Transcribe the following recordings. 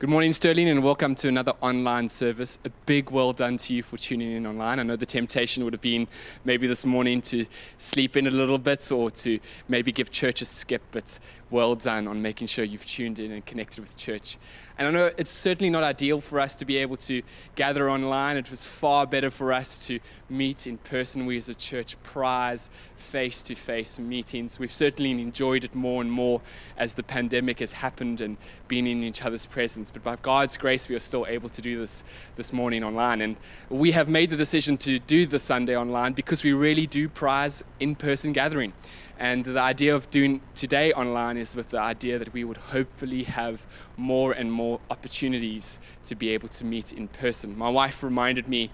Good morning, Sterling, and welcome to another online service. A big well done to you for tuning in online. I know the temptation would have been maybe this morning to sleep in a little bit or to maybe give church a skip, but well done on making sure you've tuned in and connected with church. And I know it's certainly not ideal for us to be able to gather online. It was far better for us to meet in person. We as a church prize face to face meetings. We've certainly enjoyed it more and more as the pandemic has happened and been in each other's presence. But by God's grace, we are still able to do this this morning online. And we have made the decision to do the Sunday online because we really do prize in person gathering. And the idea of doing today online is with the idea that we would hopefully have more and more opportunities to be able to meet in person. My wife reminded me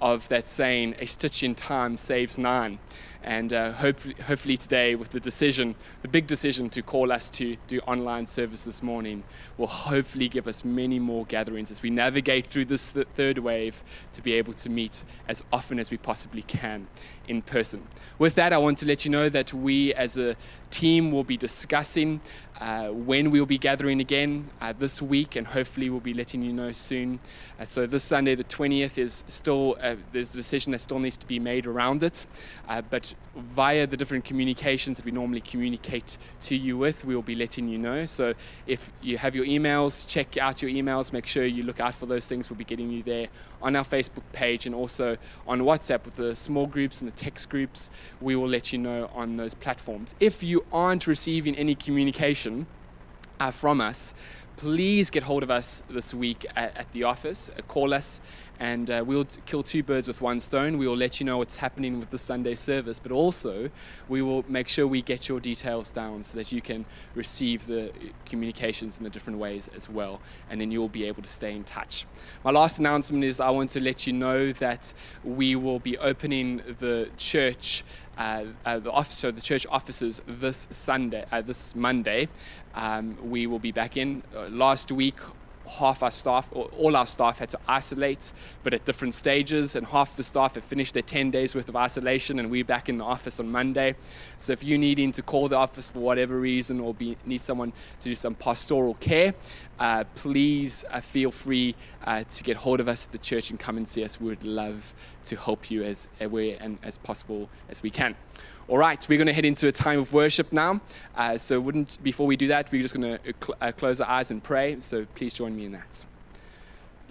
of that saying, a stitch in time saves nine. And uh, hopefully, hopefully, today, with the decision, the big decision to call us to do online service this morning, will hopefully give us many more gatherings as we navigate through this th- third wave to be able to meet as often as we possibly can in person. With that, I want to let you know that we as a team will be discussing uh, when we'll be gathering again uh, this week, and hopefully we'll be letting you know soon. Uh, so this Sunday, the 20th, is still uh, there's a decision that still needs to be made around it, uh, but via the different communications that we normally communicate to you with, we will be letting you know. So if you have your emails, check out your emails. Make sure you look out for those things. We'll be getting you there on our Facebook page and also on WhatsApp with the small groups and the text groups. We will let you know on those platforms. If you aren't receiving any communication uh, from us, please get hold of us this week at, at the office. Uh, call us, and uh, we'll t- kill two birds with one stone. We will let you know what's happening with the Sunday service, but also we will make sure we get your details down so that you can receive the communications in the different ways as well, and then you'll be able to stay in touch. My last announcement is I want to let you know that we will be opening the church uh, uh, the office, so the church offices this Sunday, uh, this Monday. Um, we will be back in. Uh, last week, half our staff, all our staff had to isolate, but at different stages, and half the staff have finished their 10 days worth of isolation, and we're back in the office on Monday. So if you're needing to call the office for whatever reason or be, need someone to do some pastoral care, uh, please uh, feel free uh, to get hold of us at the church and come and see us. We would love to help you as aware and as possible as we can. All right, we're going to head into a time of worship now. Uh, so, wouldn't before we do that, we're just going to cl- uh, close our eyes and pray. So, please join me in that.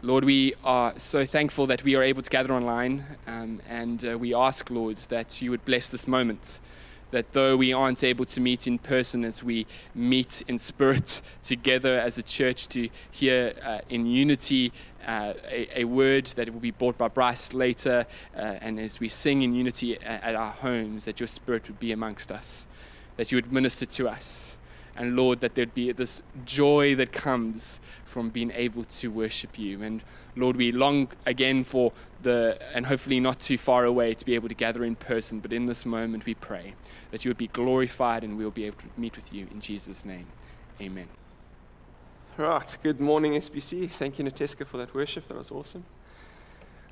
Lord, we are so thankful that we are able to gather online, um, and uh, we ask, Lord, that you would bless this moment that though we aren't able to meet in person as we meet in spirit together as a church to hear uh, in unity uh, a, a, word that will be brought by Bryce later, uh, and as we sing in unity at, at our homes, that your spirit would be amongst us, that you would minister to us. And Lord, that there'd be this joy that comes from being able to worship you. And Lord, we long again for the, and hopefully not too far away, to be able to gather in person. But in this moment, we pray that you would be glorified and we'll be able to meet with you in Jesus' name. Amen. Right. Good morning, SBC. Thank you, Nateska, for that worship. That was awesome.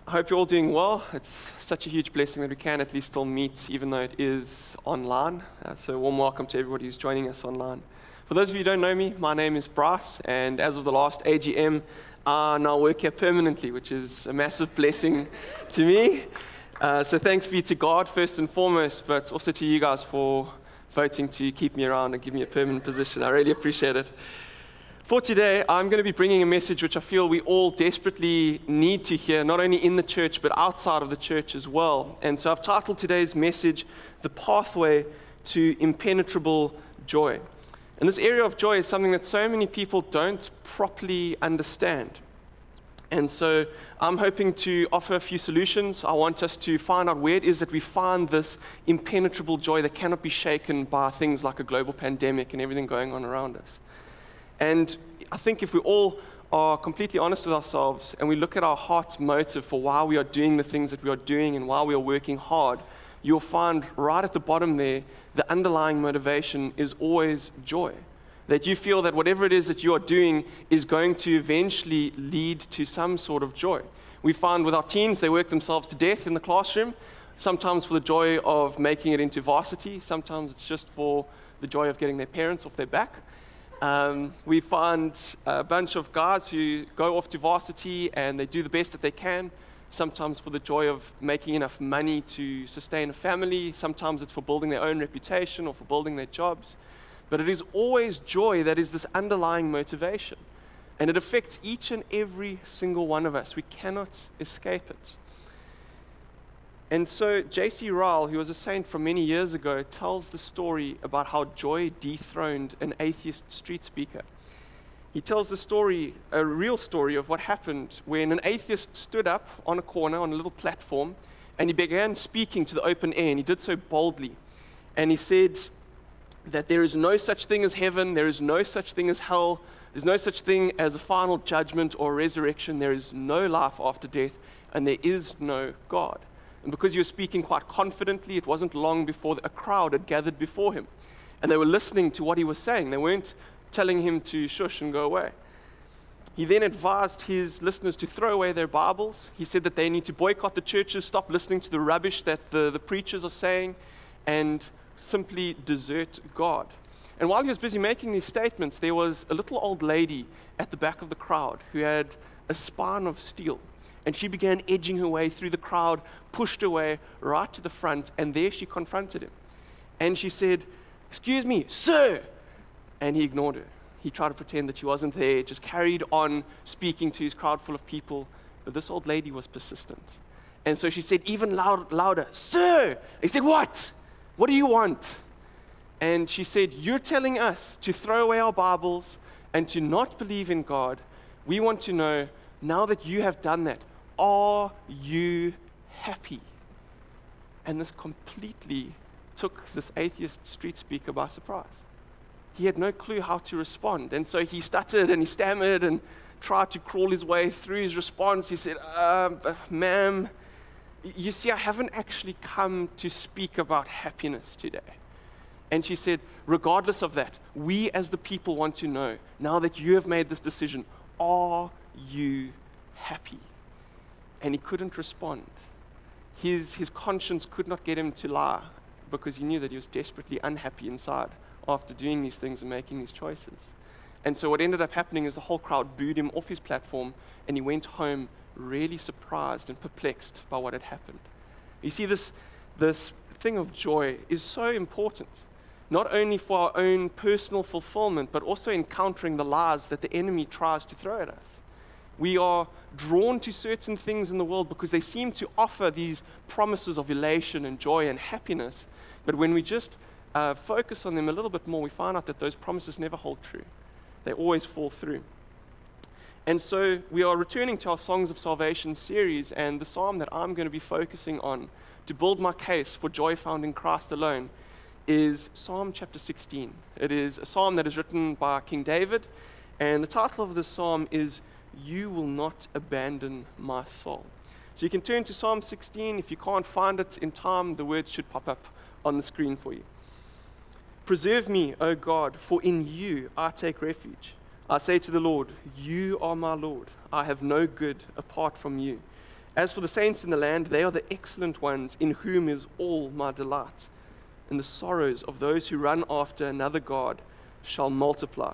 I hope you're all doing well. It's such a huge blessing that we can at least still meet, even though it is online. Uh, so, warm welcome to everybody who's joining us online. For those of you who don't know me, my name is Bryce, and as of the last AGM, I now work here permanently, which is a massive blessing to me. Uh, so thanks be to God first and foremost, but also to you guys for voting to keep me around and give me a permanent position. I really appreciate it. For today, I'm going to be bringing a message which I feel we all desperately need to hear, not only in the church, but outside of the church as well. And so I've titled today's message, The Pathway to Impenetrable Joy. And this area of joy is something that so many people don't properly understand. And so I'm hoping to offer a few solutions. I want us to find out where it is that we find this impenetrable joy that cannot be shaken by things like a global pandemic and everything going on around us. And I think if we all are completely honest with ourselves and we look at our heart's motive for why we are doing the things that we are doing and why we are working hard, you'll find right at the bottom there the underlying motivation is always joy that you feel that whatever it is that you are doing is going to eventually lead to some sort of joy. We find with our teens, they work themselves to death in the classroom, sometimes for the joy of making it into varsity, sometimes it's just for the joy of getting their parents off their back. Um, we find a bunch of guys who go off to varsity and they do the best that they can, sometimes for the joy of making enough money to sustain a family, sometimes it's for building their own reputation or for building their jobs. But it is always joy that is this underlying motivation. And it affects each and every single one of us. We cannot escape it. And so, J.C. Ryle, who was a saint from many years ago, tells the story about how joy dethroned an atheist street speaker. He tells the story, a real story, of what happened when an atheist stood up on a corner on a little platform and he began speaking to the open air, and he did so boldly. And he said that there is no such thing as heaven, there is no such thing as hell, there's no such thing as a final judgment or resurrection, there is no life after death, and there is no God. And because he was speaking quite confidently, it wasn't long before a crowd had gathered before him. And they were listening to what he was saying. They weren't telling him to shush and go away. He then advised his listeners to throw away their Bibles. He said that they need to boycott the churches, stop listening to the rubbish that the, the preachers are saying, and simply desert God. And while he was busy making these statements, there was a little old lady at the back of the crowd who had a spine of steel. And she began edging her way through the crowd, pushed her way right to the front, and there she confronted him. And she said, Excuse me, sir. And he ignored her. He tried to pretend that she wasn't there, just carried on speaking to his crowd full of people. But this old lady was persistent. And so she said, even loud, louder, Sir! He said, What? What do you want? And she said, You're telling us to throw away our Bibles and to not believe in God. We want to know, now that you have done that, are you happy? And this completely took this atheist street speaker by surprise. He had no clue how to respond. And so he stuttered and he stammered and tried to crawl his way through his response. He said, uh, Ma'am, you see, I haven't actually come to speak about happiness today. And she said, regardless of that, we as the people want to know, now that you have made this decision, are you happy? And he couldn't respond. His, his conscience could not get him to lie because he knew that he was desperately unhappy inside after doing these things and making these choices. And so what ended up happening is the whole crowd booed him off his platform and he went home really surprised and perplexed by what had happened. You see, this, this thing of joy is so important not only for our own personal fulfillment, but also encountering the lies that the enemy tries to throw at us. We are drawn to certain things in the world because they seem to offer these promises of elation and joy and happiness. But when we just uh, focus on them a little bit more, we find out that those promises never hold true. They always fall through. And so we are returning to our Songs of Salvation series, and the psalm that I'm going to be focusing on to build my case for joy found in Christ alone is Psalm chapter 16. It is a psalm that is written by King David, and the title of the psalm is You Will Not Abandon My Soul. So you can turn to Psalm 16. If you can't find it in time, the words should pop up on the screen for you. Preserve me, O God, for in you I take refuge. I say to the Lord, You are my Lord. I have no good apart from you. As for the saints in the land, they are the excellent ones in whom is all my delight and the sorrows of those who run after another God shall multiply.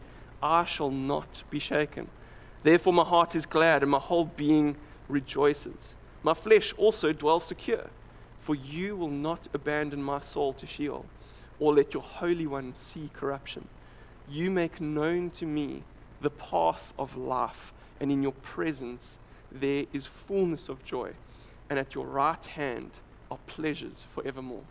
I shall not be shaken. Therefore, my heart is glad and my whole being rejoices. My flesh also dwells secure, for you will not abandon my soul to Sheol, or let your Holy One see corruption. You make known to me the path of life, and in your presence there is fullness of joy, and at your right hand are pleasures forevermore.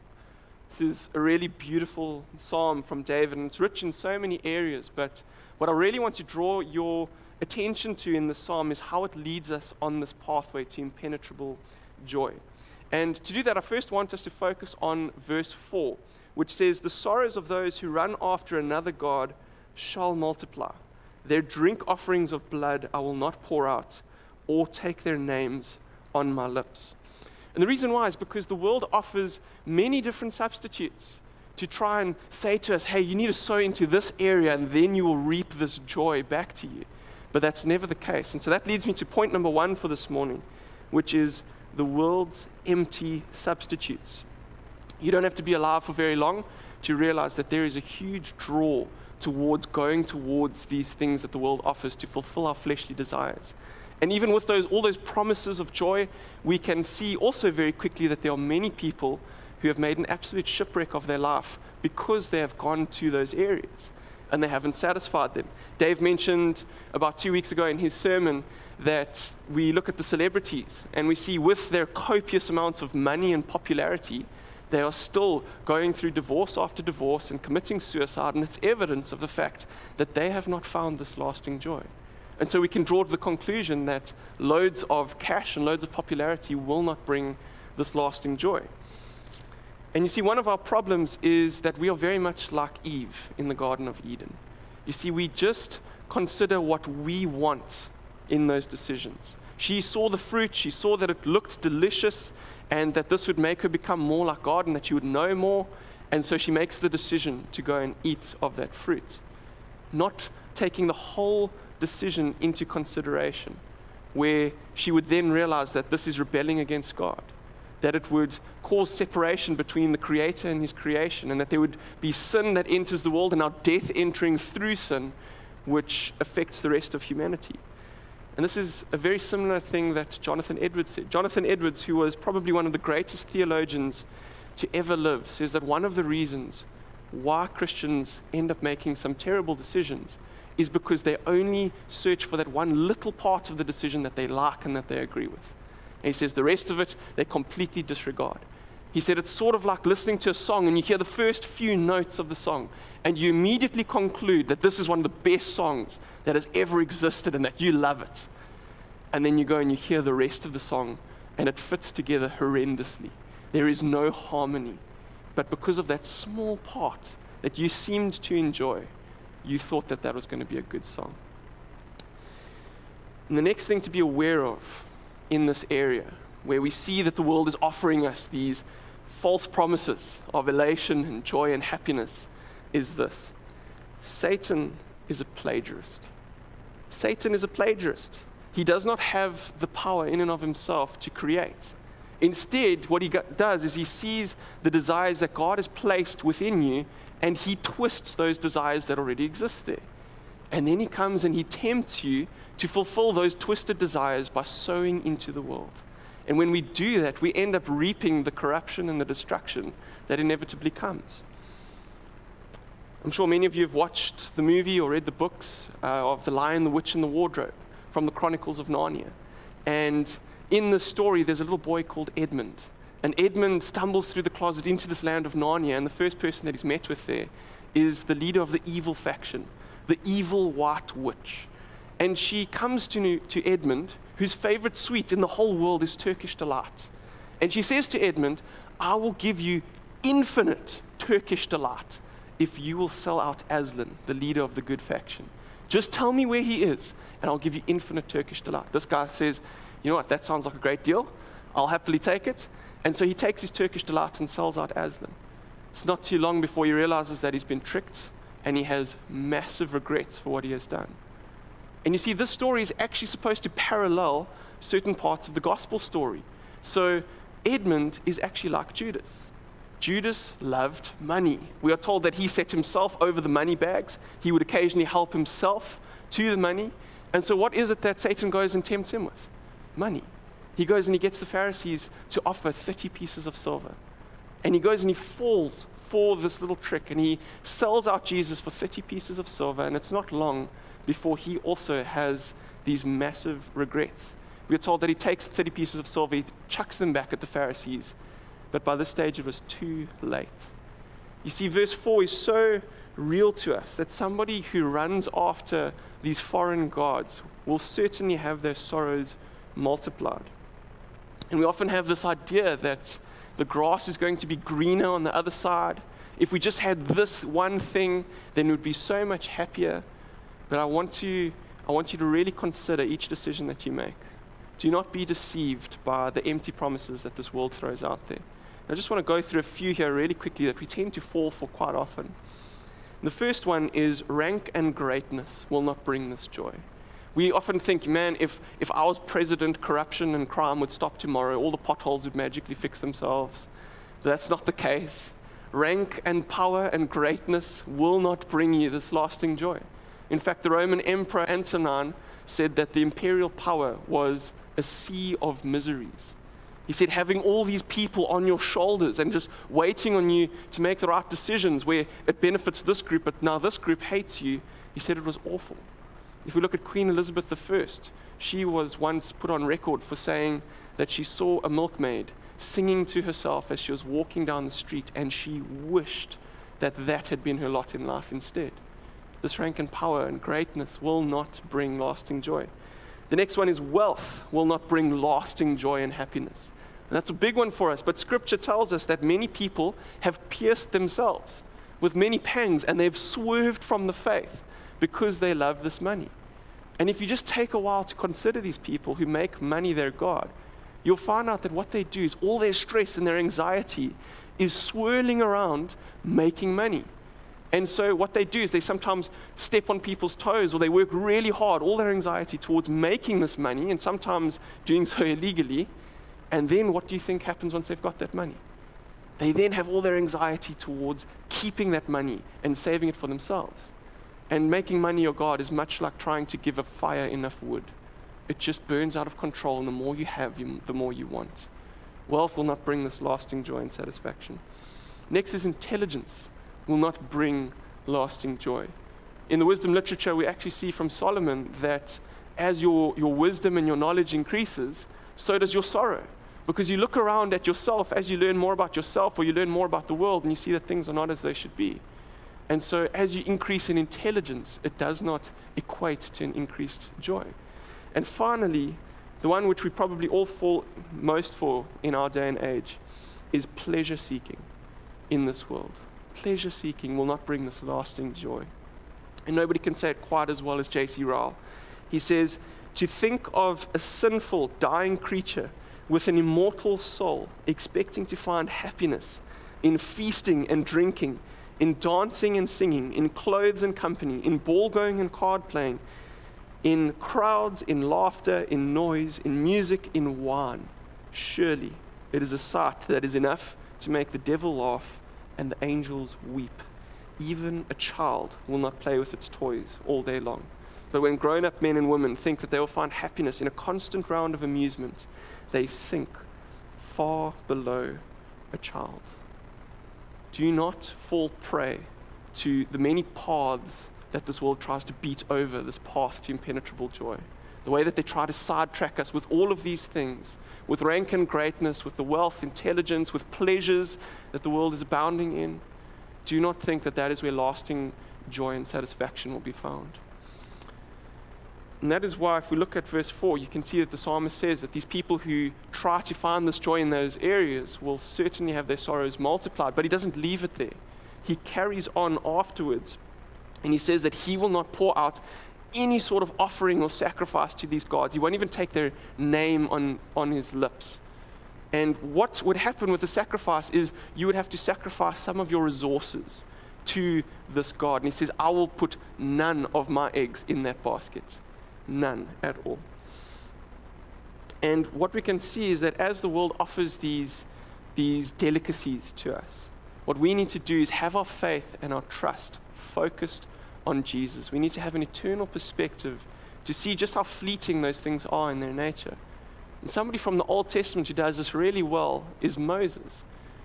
This is a really beautiful psalm from David, and it's rich in so many areas. But what I really want to draw your attention to in the psalm is how it leads us on this pathway to impenetrable joy. And to do that, I first want us to focus on verse 4, which says, The sorrows of those who run after another God shall multiply. Their drink offerings of blood I will not pour out, or take their names on my lips. And the reason why is because the world offers many different substitutes to try and say to us, hey, you need to sow into this area and then you will reap this joy back to you. But that's never the case. And so that leads me to point number one for this morning, which is the world's empty substitutes. You don't have to be alive for very long to realize that there is a huge draw towards going towards these things that the world offers to fulfill our fleshly desires. And even with those, all those promises of joy, we can see also very quickly that there are many people who have made an absolute shipwreck of their life because they have gone to those areas and they haven't satisfied them. Dave mentioned about two weeks ago in his sermon that we look at the celebrities and we see with their copious amounts of money and popularity, they are still going through divorce after divorce and committing suicide, and it's evidence of the fact that they have not found this lasting joy. And so we can draw to the conclusion that loads of cash and loads of popularity will not bring this lasting joy. And you see, one of our problems is that we are very much like Eve in the Garden of Eden. You see, we just consider what we want in those decisions. She saw the fruit, she saw that it looked delicious, and that this would make her become more like God and that she would know more. And so she makes the decision to go and eat of that fruit, not taking the whole decision into consideration, where she would then realize that this is rebelling against God, that it would cause separation between the Creator and His creation, and that there would be sin that enters the world and now death entering through sin, which affects the rest of humanity. And this is a very similar thing that Jonathan Edwards said. Jonathan Edwards, who was probably one of the greatest theologians to ever live, says that one of the reasons why Christians end up making some terrible decisions is because they only search for that one little part of the decision that they like and that they agree with. And he says the rest of it they completely disregard. He said it's sort of like listening to a song and you hear the first few notes of the song and you immediately conclude that this is one of the best songs that has ever existed and that you love it. And then you go and you hear the rest of the song and it fits together horrendously. There is no harmony. But because of that small part that you seemed to enjoy, you thought that that was going to be a good song. And the next thing to be aware of in this area, where we see that the world is offering us these false promises of elation and joy and happiness, is this Satan is a plagiarist. Satan is a plagiarist. He does not have the power in and of himself to create. Instead, what he does is he sees the desires that God has placed within you and he twists those desires that already exist there. And then he comes and he tempts you to fulfill those twisted desires by sowing into the world. And when we do that, we end up reaping the corruption and the destruction that inevitably comes. I'm sure many of you have watched the movie or read the books uh, of The Lion, the Witch, and the Wardrobe from the Chronicles of Narnia. And in the story, there's a little boy called Edmund. And Edmund stumbles through the closet into this land of Narnia, and the first person that he's met with there is the leader of the evil faction, the evil white witch. And she comes to, to Edmund, whose favorite sweet in the whole world is Turkish delight. And she says to Edmund, I will give you infinite Turkish delight if you will sell out Aslan, the leader of the good faction. Just tell me where he is, and I'll give you infinite Turkish delight. This guy says, You know what? That sounds like a great deal. I'll happily take it. And so he takes his Turkish delight and sells out Aslan. It's not too long before he realizes that he's been tricked and he has massive regrets for what he has done. And you see, this story is actually supposed to parallel certain parts of the gospel story. So Edmund is actually like Judas. Judas loved money. We are told that he set himself over the money bags. He would occasionally help himself to the money. And so, what is it that Satan goes and tempts him with? Money. He goes and he gets the Pharisees to offer 30 pieces of silver. And he goes and he falls for this little trick and he sells out Jesus for 30 pieces of silver. And it's not long before he also has these massive regrets. We are told that he takes 30 pieces of silver, he chucks them back at the Pharisees, but by this stage it was too late. You see, verse 4 is so real to us that somebody who runs after these foreign gods will certainly have their sorrows multiplied. And we often have this idea that the grass is going to be greener on the other side. If we just had this one thing, then we'd be so much happier. But I want, to, I want you to really consider each decision that you make. Do not be deceived by the empty promises that this world throws out there. I just want to go through a few here really quickly that we tend to fall for quite often. The first one is rank and greatness will not bring this joy. We often think, man, if, if I was president, corruption and crime would stop tomorrow, all the potholes would magically fix themselves. But that's not the case. Rank and power and greatness will not bring you this lasting joy. In fact, the Roman Emperor Antonin said that the imperial power was a sea of miseries. He said, having all these people on your shoulders and just waiting on you to make the right decisions where it benefits this group, but now this group hates you, he said it was awful. If we look at Queen Elizabeth I, she was once put on record for saying that she saw a milkmaid singing to herself as she was walking down the street, and she wished that that had been her lot in life instead. This rank and power and greatness will not bring lasting joy. The next one is wealth will not bring lasting joy and happiness. And that's a big one for us. But scripture tells us that many people have pierced themselves with many pangs and they've swerved from the faith because they love this money. And if you just take a while to consider these people who make money their God, you'll find out that what they do is all their stress and their anxiety is swirling around making money. And so what they do is they sometimes step on people's toes or they work really hard, all their anxiety towards making this money and sometimes doing so illegally. And then what do you think happens once they've got that money? They then have all their anxiety towards keeping that money and saving it for themselves. And making money your God is much like trying to give a fire enough wood. It just burns out of control, and the more you have, the more you want. Wealth will not bring this lasting joy and satisfaction. Next is intelligence will not bring lasting joy. In the wisdom literature, we actually see from Solomon that as your, your wisdom and your knowledge increases, so does your sorrow. Because you look around at yourself as you learn more about yourself or you learn more about the world and you see that things are not as they should be. And so, as you increase in intelligence, it does not equate to an increased joy. And finally, the one which we probably all fall most for in our day and age is pleasure seeking in this world. Pleasure seeking will not bring this lasting joy. And nobody can say it quite as well as J.C. Ryle. He says, To think of a sinful, dying creature with an immortal soul, expecting to find happiness in feasting and drinking, in dancing and singing, in clothes and company, in ball going and card playing, in crowds, in laughter, in noise, in music, in wine. Surely it is a sight that is enough to make the devil laugh and the angels weep. Even a child will not play with its toys all day long. But when grown up men and women think that they will find happiness in a constant round of amusement, they sink far below a child. Do not fall prey to the many paths that this world tries to beat over this path to impenetrable joy. The way that they try to sidetrack us with all of these things, with rank and greatness, with the wealth, intelligence, with pleasures that the world is abounding in. Do not think that that is where lasting joy and satisfaction will be found. And that is why, if we look at verse 4, you can see that the psalmist says that these people who try to find this joy in those areas will certainly have their sorrows multiplied. But he doesn't leave it there. He carries on afterwards. And he says that he will not pour out any sort of offering or sacrifice to these gods. He won't even take their name on, on his lips. And what would happen with the sacrifice is you would have to sacrifice some of your resources to this God. And he says, I will put none of my eggs in that basket. None at all. And what we can see is that as the world offers these, these delicacies to us, what we need to do is have our faith and our trust focused on Jesus. We need to have an eternal perspective to see just how fleeting those things are in their nature. And somebody from the Old Testament who does this really well is Moses.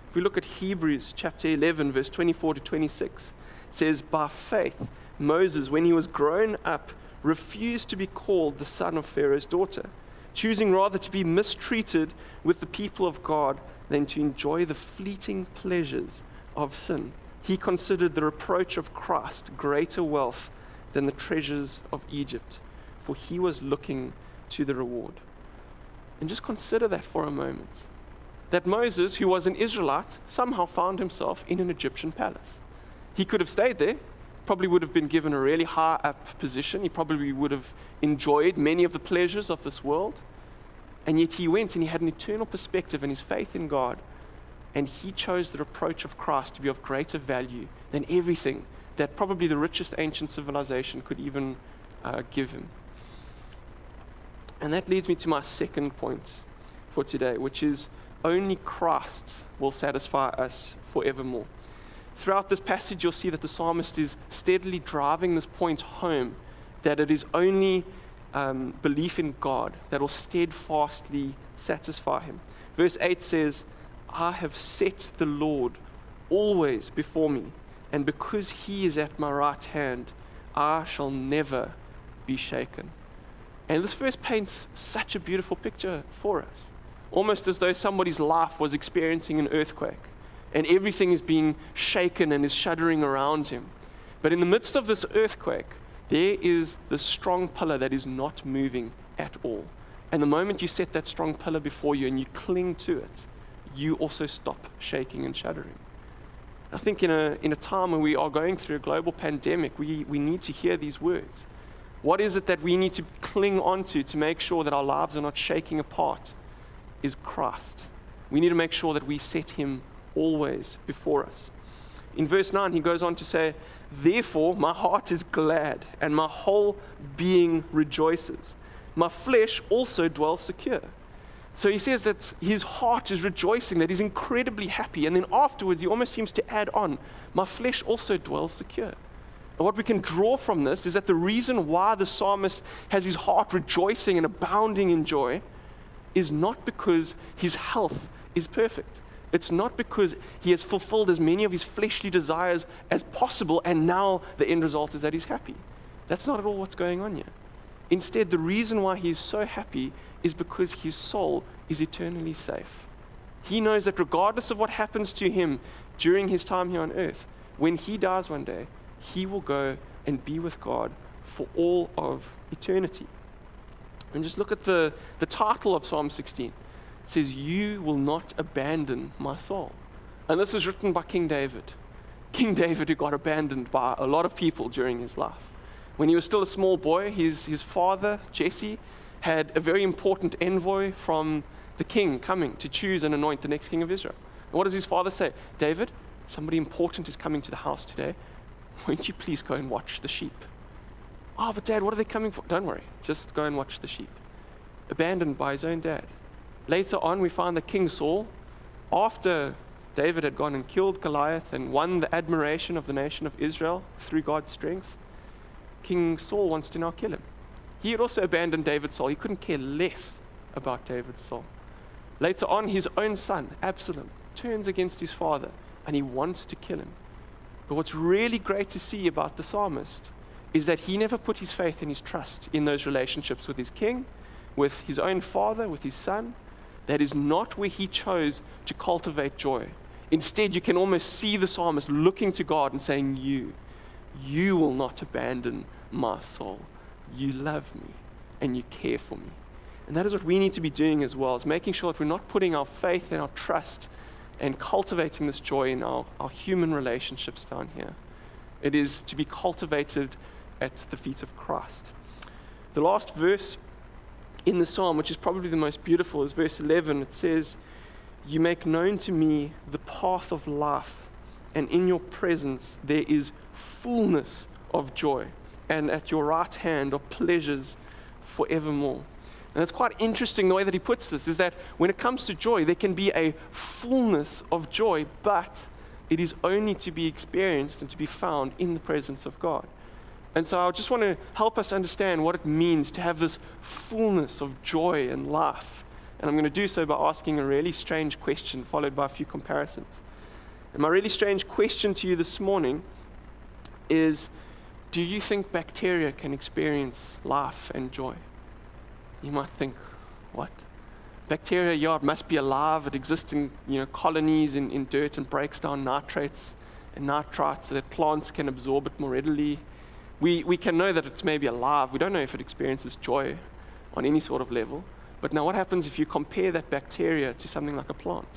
If we look at Hebrews chapter 11, verse 24 to 26, it says, By faith, Moses, when he was grown up, refused to be called the son of Pharaoh's daughter, choosing rather to be mistreated with the people of God than to enjoy the fleeting pleasures of sin. He considered the reproach of Christ greater wealth than the treasures of Egypt, for he was looking to the reward. And just consider that for a moment. That Moses, who was an Israelite, somehow found himself in an Egyptian palace. He could have stayed there probably would have been given a really high up position. He probably would have enjoyed many of the pleasures of this world. And yet he went and he had an eternal perspective and his faith in God. And he chose the reproach of Christ to be of greater value than everything that probably the richest ancient civilization could even uh, give him. And that leads me to my second point for today, which is only Christ will satisfy us forevermore. Throughout this passage, you'll see that the psalmist is steadily driving this point home that it is only um, belief in God that will steadfastly satisfy him. Verse 8 says, I have set the Lord always before me, and because he is at my right hand, I shall never be shaken. And this verse paints such a beautiful picture for us, almost as though somebody's life was experiencing an earthquake and everything is being shaken and is shuddering around him. But in the midst of this earthquake, there is the strong pillar that is not moving at all. And the moment you set that strong pillar before you and you cling to it, you also stop shaking and shuddering. I think in a, in a time when we are going through a global pandemic, we, we need to hear these words. What is it that we need to cling onto to make sure that our lives are not shaking apart? Is Christ. We need to make sure that we set Him always before us. In verse 9, he goes on to say, Therefore, my heart is glad, and my whole being rejoices. My flesh also dwells secure. So he says that his heart is rejoicing, that he's incredibly happy. And then afterwards, he almost seems to add on, My flesh also dwells secure. And what we can draw from this is that the reason why the psalmist has his heart rejoicing and abounding in joy is not because his health is perfect. It's not because he has fulfilled as many of his fleshly desires as possible and now the end result is that he's happy. That's not at all what's going on here. Instead, the reason why he is so happy is because his soul is eternally safe. He knows that regardless of what happens to him during his time here on earth, when he dies one day, he will go and be with God for all of eternity. And just look at the, the title of Psalm 16. Says, You will not abandon my soul. And this was written by King David. King David, who got abandoned by a lot of people during his life. When he was still a small boy, his, his father, Jesse, had a very important envoy from the king coming to choose and anoint the next king of Israel. And what does his father say? David, somebody important is coming to the house today. Won't you please go and watch the sheep? Oh, but dad, what are they coming for? Don't worry, just go and watch the sheep. Abandoned by his own dad. Later on, we find that King Saul, after David had gone and killed Goliath and won the admiration of the nation of Israel through God's strength, King Saul wants to now kill him. He had also abandoned David's soul. He couldn't care less about David's soul. Later on, his own son, Absalom, turns against his father and he wants to kill him. But what's really great to see about the psalmist is that he never put his faith and his trust in those relationships with his king, with his own father, with his son. That is not where he chose to cultivate joy. Instead, you can almost see the psalmist looking to God and saying, You, you will not abandon my soul. You love me and you care for me. And that is what we need to be doing as well, is making sure that we're not putting our faith and our trust and cultivating this joy in our, our human relationships down here. It is to be cultivated at the feet of Christ. The last verse in the psalm, which is probably the most beautiful, is verse 11. It says, You make known to me the path of life, and in your presence there is fullness of joy, and at your right hand are pleasures forevermore. And it's quite interesting the way that he puts this is that when it comes to joy, there can be a fullness of joy, but it is only to be experienced and to be found in the presence of God. And so I just want to help us understand what it means to have this fullness of joy and life. And I'm going to do so by asking a really strange question, followed by a few comparisons. And my really strange question to you this morning is Do you think bacteria can experience life and joy? You might think, what? Bacteria, yeah, it must be alive. It exists in you know, colonies in, in dirt and breaks down nitrates and nitrites so that plants can absorb it more readily. We, we can know that it's maybe alive. We don't know if it experiences joy on any sort of level. But now, what happens if you compare that bacteria to something like a plant?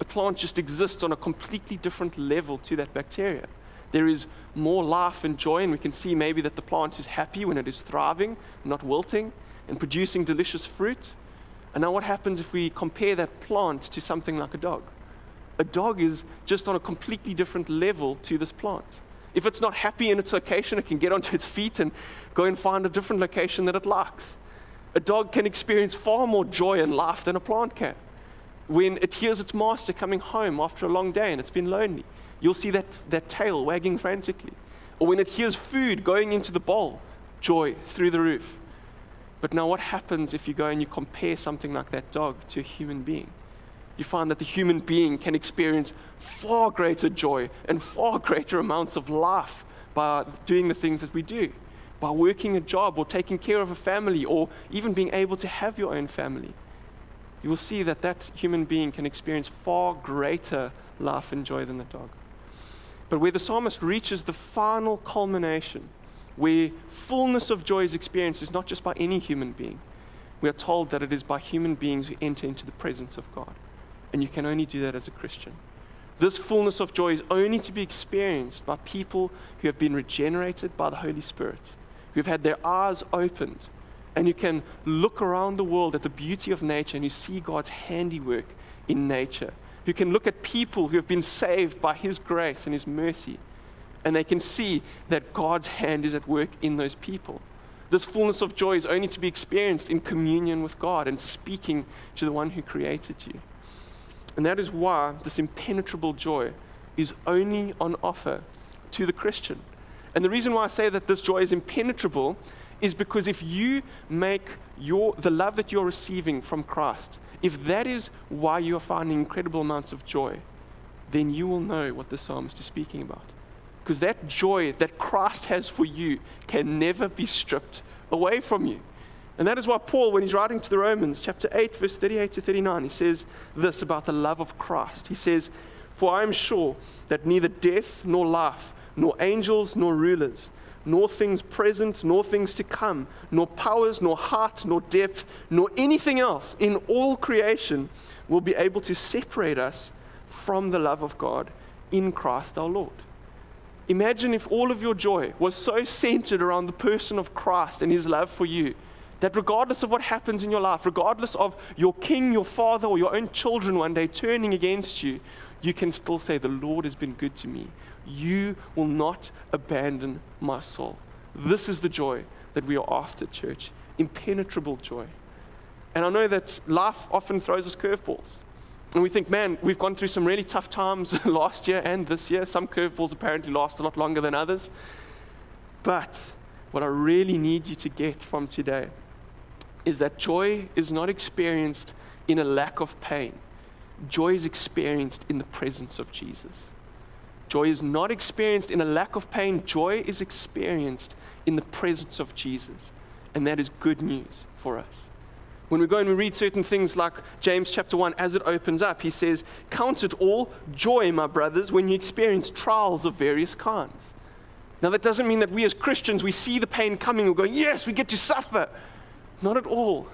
A plant just exists on a completely different level to that bacteria. there is more life and joy, and we can see maybe that the plant is happy when it is thriving, not wilting, and producing delicious fruit. And now, what happens if we compare that plant to something like a dog? A dog is just on a completely different level to this plant. If it's not happy in its location, it can get onto its feet and go and find a different location that it likes. A dog can experience far more joy and life than a plant can. When it hears its master coming home after a long day and it's been lonely, you'll see that, that tail wagging frantically. Or when it hears food going into the bowl, joy through the roof. But now, what happens if you go and you compare something like that dog to a human being? You find that the human being can experience far greater joy and far greater amounts of life by doing the things that we do, by working a job or taking care of a family or even being able to have your own family. You will see that that human being can experience far greater life and joy than the dog. But where the psalmist reaches the final culmination, where fullness of joy is experienced, is not just by any human being. We are told that it is by human beings who enter into the presence of God. And you can only do that as a Christian. This fullness of joy is only to be experienced by people who have been regenerated by the Holy Spirit, who have had their eyes opened, and you can look around the world at the beauty of nature and you see God's handiwork in nature who can look at people who have been saved by His grace and His mercy, and they can see that God's hand is at work in those people. This fullness of joy is only to be experienced in communion with God and speaking to the one who created you. And that is why this impenetrable joy is only on offer to the Christian. And the reason why I say that this joy is impenetrable is because if you make your, the love that you're receiving from Christ if that is why you are finding incredible amounts of joy, then you will know what the psalmist is speaking about. Because that joy that Christ has for you can never be stripped away from you. And that is why Paul, when he's writing to the Romans, chapter 8, verse 38 to 39, he says this about the love of Christ. He says, For I am sure that neither death nor life, nor angels nor rulers, nor things present, nor things to come, nor powers, nor height, nor depth, nor anything else in all creation will be able to separate us from the love of God in Christ our Lord. Imagine if all of your joy was so centered around the person of Christ and his love for you that regardless of what happens in your life, regardless of your king, your father, or your own children one day turning against you, you can still say, The Lord has been good to me. You will not abandon my soul. This is the joy that we are after, church. Impenetrable joy. And I know that life often throws us curveballs. And we think, man, we've gone through some really tough times last year and this year. Some curveballs apparently last a lot longer than others. But what I really need you to get from today is that joy is not experienced in a lack of pain, joy is experienced in the presence of Jesus. Joy is not experienced in a lack of pain, joy is experienced in the presence of Jesus. And that is good news for us. When we go and we read certain things like James chapter 1, as it opens up, he says, Count it all joy, my brothers, when you experience trials of various kinds. Now, that doesn't mean that we as Christians, we see the pain coming, we go, Yes, we get to suffer. Not at all.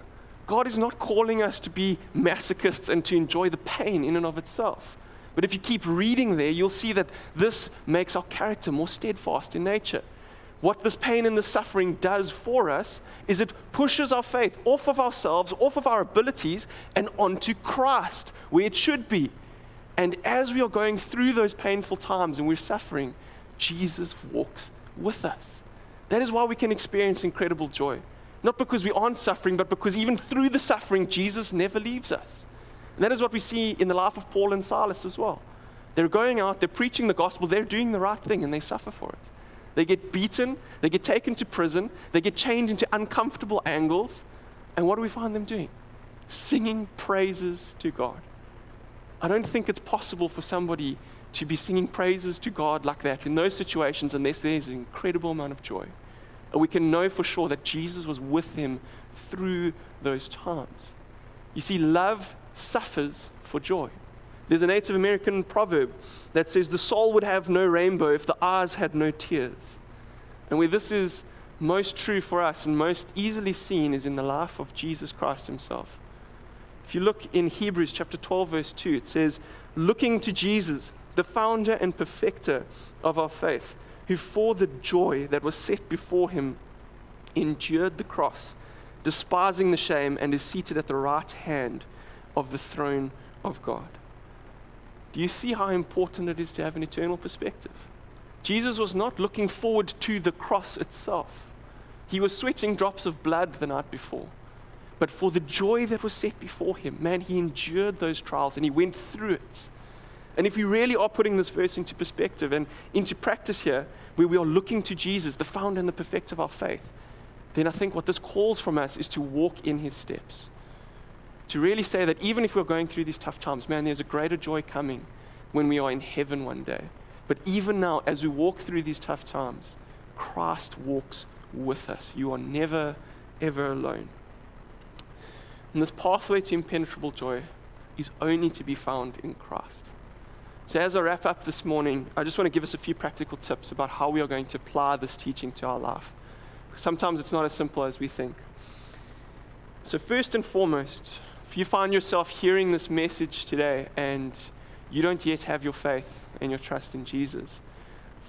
God is not calling us to be masochists and to enjoy the pain in and of itself. But if you keep reading there, you'll see that this makes our character more steadfast in nature. What this pain and this suffering does for us is it pushes our faith off of ourselves, off of our abilities, and onto Christ, where it should be. And as we are going through those painful times and we're suffering, Jesus walks with us. That is why we can experience incredible joy. Not because we aren't suffering, but because even through the suffering, Jesus never leaves us. And that is what we see in the life of Paul and Silas as well. They're going out, they're preaching the gospel, they're doing the right thing, and they suffer for it. They get beaten, they get taken to prison, they get chained into uncomfortable angles. And what do we find them doing? Singing praises to God. I don't think it's possible for somebody to be singing praises to God like that in those situations unless there's an incredible amount of joy. We can know for sure that Jesus was with him through those times. You see, love suffers for joy. There's a Native American proverb that says the soul would have no rainbow if the eyes had no tears. And where this is most true for us and most easily seen is in the life of Jesus Christ himself. If you look in Hebrews chapter 12, verse 2, it says, Looking to Jesus, the founder and perfecter of our faith, who for the joy that was set before him endured the cross, despising the shame, and is seated at the right hand of the throne of God. Do you see how important it is to have an eternal perspective? Jesus was not looking forward to the cross itself. He was sweating drops of blood the night before. But for the joy that was set before him, man, he endured those trials and he went through it. And if we really are putting this verse into perspective and into practice here, where we are looking to Jesus, the founder and the perfecter of our faith, then I think what this calls from us is to walk in his steps. To really say that even if we're going through these tough times, man, there's a greater joy coming when we are in heaven one day. But even now, as we walk through these tough times, Christ walks with us. You are never, ever alone. And this pathway to impenetrable joy is only to be found in Christ. So, as I wrap up this morning, I just want to give us a few practical tips about how we are going to apply this teaching to our life. Sometimes it's not as simple as we think. So, first and foremost, if you find yourself hearing this message today and you don't yet have your faith and your trust in Jesus,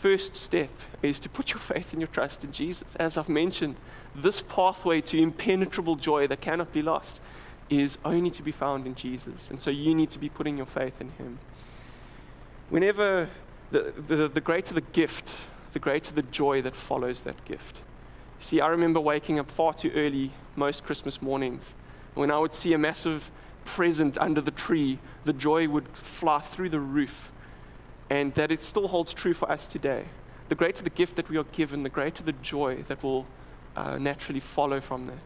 first step is to put your faith and your trust in Jesus. As I've mentioned, this pathway to impenetrable joy that cannot be lost is only to be found in Jesus. And so you need to be putting your faith in Him whenever the, the, the greater the gift, the greater the joy that follows that gift. See, I remember waking up far too early most Christmas mornings. When I would see a massive present under the tree, the joy would fly through the roof. And that it still holds true for us today. The greater the gift that we are given, the greater the joy that will uh, naturally follow from that.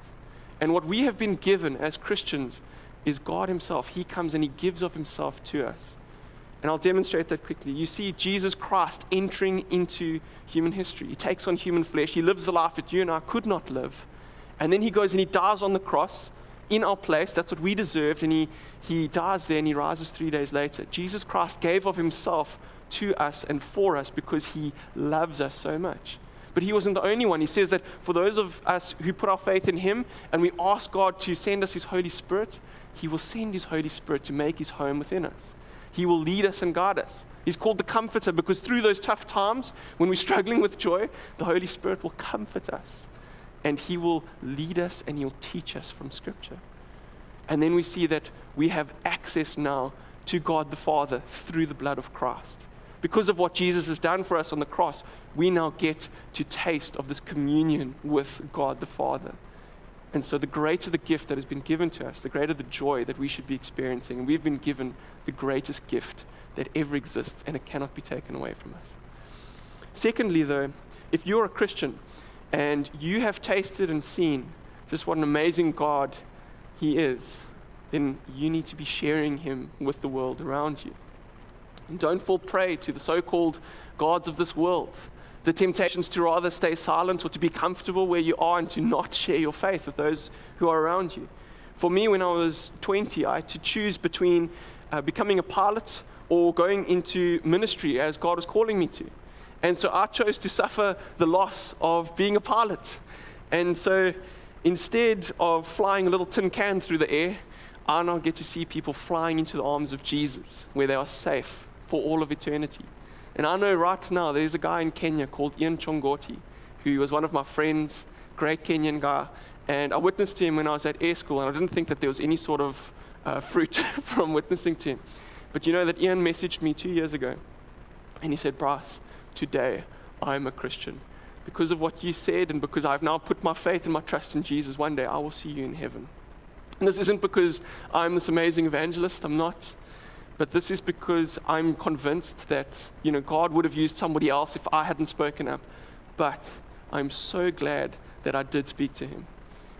And what we have been given as Christians is God Himself. He comes and He gives of Himself to us. And I'll demonstrate that quickly. You see Jesus Christ entering into human history. He takes on human flesh. He lives the life that you and I could not live. And then he goes and he dies on the cross in our place. That's what we deserved. And he, he dies there and he rises three days later. Jesus Christ gave of himself to us and for us because he loves us so much. But he wasn't the only one. He says that for those of us who put our faith in him and we ask God to send us his Holy Spirit, he will send his Holy Spirit to make his home within us. He will lead us and guide us. He's called the Comforter because through those tough times, when we're struggling with joy, the Holy Spirit will comfort us. And He will lead us and He'll teach us from Scripture. And then we see that we have access now to God the Father through the blood of Christ. Because of what Jesus has done for us on the cross, we now get to taste of this communion with God the Father. And so, the greater the gift that has been given to us, the greater the joy that we should be experiencing. And we've been given the greatest gift that ever exists, and it cannot be taken away from us. Secondly, though, if you're a Christian and you have tasted and seen just what an amazing God He is, then you need to be sharing Him with the world around you. And don't fall prey to the so called gods of this world the temptations to rather stay silent or to be comfortable where you are and to not share your faith with those who are around you. For me, when I was 20, I had to choose between uh, becoming a pilot or going into ministry as God was calling me to. And so I chose to suffer the loss of being a pilot. And so instead of flying a little tin can through the air, I now get to see people flying into the arms of Jesus where they are safe for all of eternity. And I know right now there's a guy in Kenya called Ian Chongoti, who was one of my friends, great Kenyan guy. And I witnessed to him when I was at air school, and I didn't think that there was any sort of uh, fruit from witnessing to him. But you know that Ian messaged me two years ago, and he said, Bryce, today I'm a Christian. Because of what you said, and because I've now put my faith and my trust in Jesus, one day I will see you in heaven. And this isn't because I'm this amazing evangelist, I'm not. But this is because I'm convinced that, you know, God would have used somebody else if I hadn't spoken up. But I'm so glad that I did speak to him.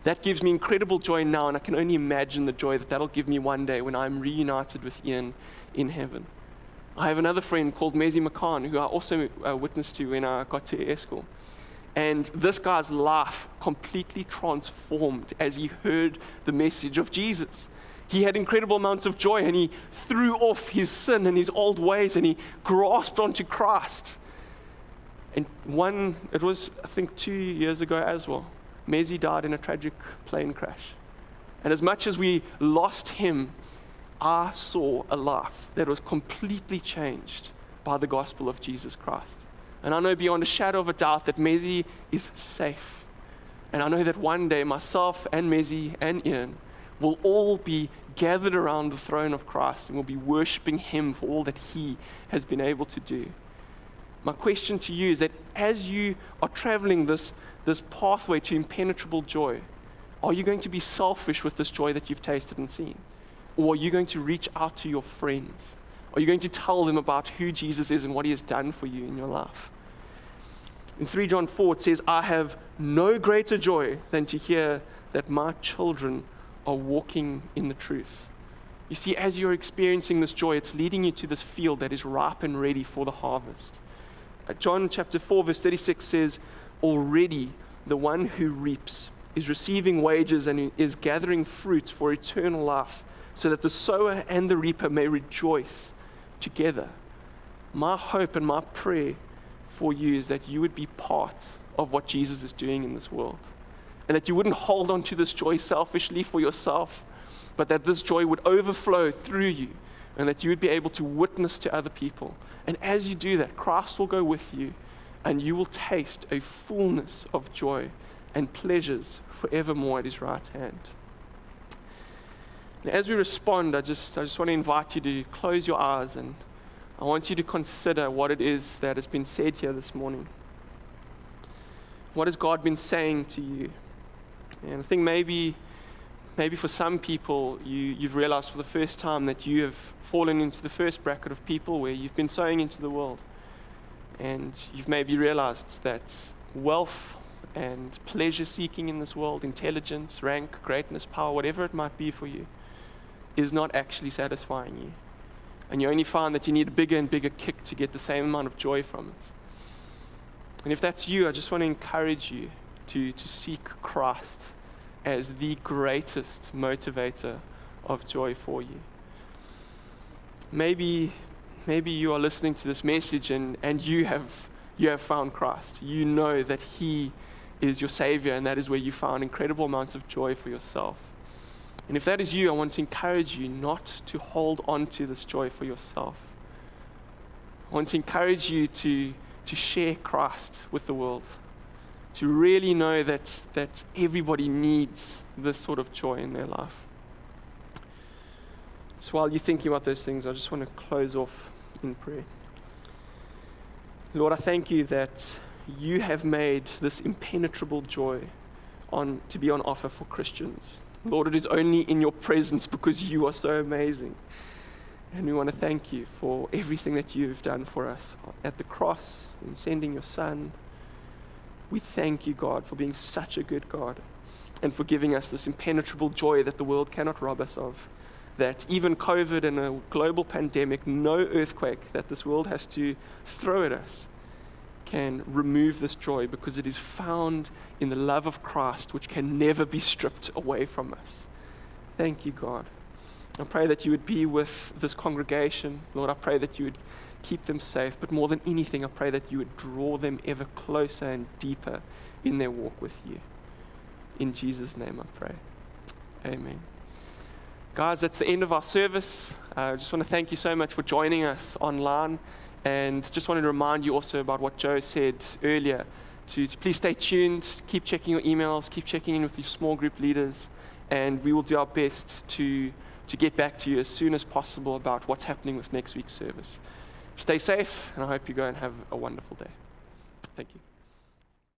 That gives me incredible joy now, and I can only imagine the joy that that'll give me one day when I'm reunited with Ian in heaven. I have another friend called Mezi McCann, who I also uh, witnessed to when I got to air school. And this guy's life completely transformed as he heard the message of Jesus he had incredible amounts of joy and he threw off his sin and his old ways and he grasped onto Christ. And one, it was, I think, two years ago as well, Mezi died in a tragic plane crash. And as much as we lost him, I saw a life that was completely changed by the gospel of Jesus Christ. And I know beyond a shadow of a doubt that Mezi is safe. And I know that one day myself and Mezi and Ian will all be gathered around the throne of Christ and will be worshiping Him for all that He has been able to do. My question to you is that as you are traveling this, this pathway to impenetrable joy, are you going to be selfish with this joy that you've tasted and seen? Or are you going to reach out to your friends? Are you going to tell them about who Jesus is and what he has done for you in your life? In 3 John 4, it says, I have no greater joy than to hear that my children are walking in the truth. You see, as you're experiencing this joy, it's leading you to this field that is ripe and ready for the harvest. Uh, John chapter 4, verse 36 says, Already the one who reaps is receiving wages and is gathering fruit for eternal life, so that the sower and the reaper may rejoice together. My hope and my prayer for you is that you would be part of what Jesus is doing in this world. And that you wouldn't hold on to this joy selfishly for yourself, but that this joy would overflow through you and that you would be able to witness to other people. And as you do that, Christ will go with you and you will taste a fullness of joy and pleasures forevermore at his right hand. As we respond, I just, I just want to invite you to close your eyes and I want you to consider what it is that has been said here this morning. What has God been saying to you? And I think maybe, maybe for some people, you, you've realized for the first time that you have fallen into the first bracket of people where you've been sowing into the world. And you've maybe realized that wealth and pleasure seeking in this world, intelligence, rank, greatness, power, whatever it might be for you, is not actually satisfying you and you only find that you need a bigger and bigger kick to get the same amount of joy from it. And if that's you, I just want to encourage you to, to seek Christ as the greatest motivator of joy for you. Maybe, maybe you are listening to this message and, and you, have, you have found Christ. You know that He is your Savior, and that is where you found incredible amounts of joy for yourself. And if that is you, I want to encourage you not to hold on to this joy for yourself. I want to encourage you to, to share Christ with the world, to really know that, that everybody needs this sort of joy in their life. So while you're thinking about those things, I just want to close off in prayer. Lord, I thank you that you have made this impenetrable joy on, to be on offer for Christians. Lord, it is only in your presence because you are so amazing. And we want to thank you for everything that you've done for us at the cross in sending your Son. We thank you, God, for being such a good God and for giving us this impenetrable joy that the world cannot rob us of. That even COVID and a global pandemic, no earthquake that this world has to throw at us can remove this joy because it is found in the love of Christ, which can never be stripped away from us. Thank you, God. I pray that you would be with this congregation. Lord, I pray that you would keep them safe. But more than anything, I pray that you would draw them ever closer and deeper in their walk with you. In Jesus' name I pray. Amen. Guys, that's the end of our service. Uh, I just want to thank you so much for joining us online. And just wanted to remind you also about what Joe said earlier to, to, please stay tuned, keep checking your emails, keep checking in with your small group leaders, and we will do our best to, to get back to you as soon as possible about what's happening with next week's service. Stay safe, and I hope you go and have a wonderful day. Thank you.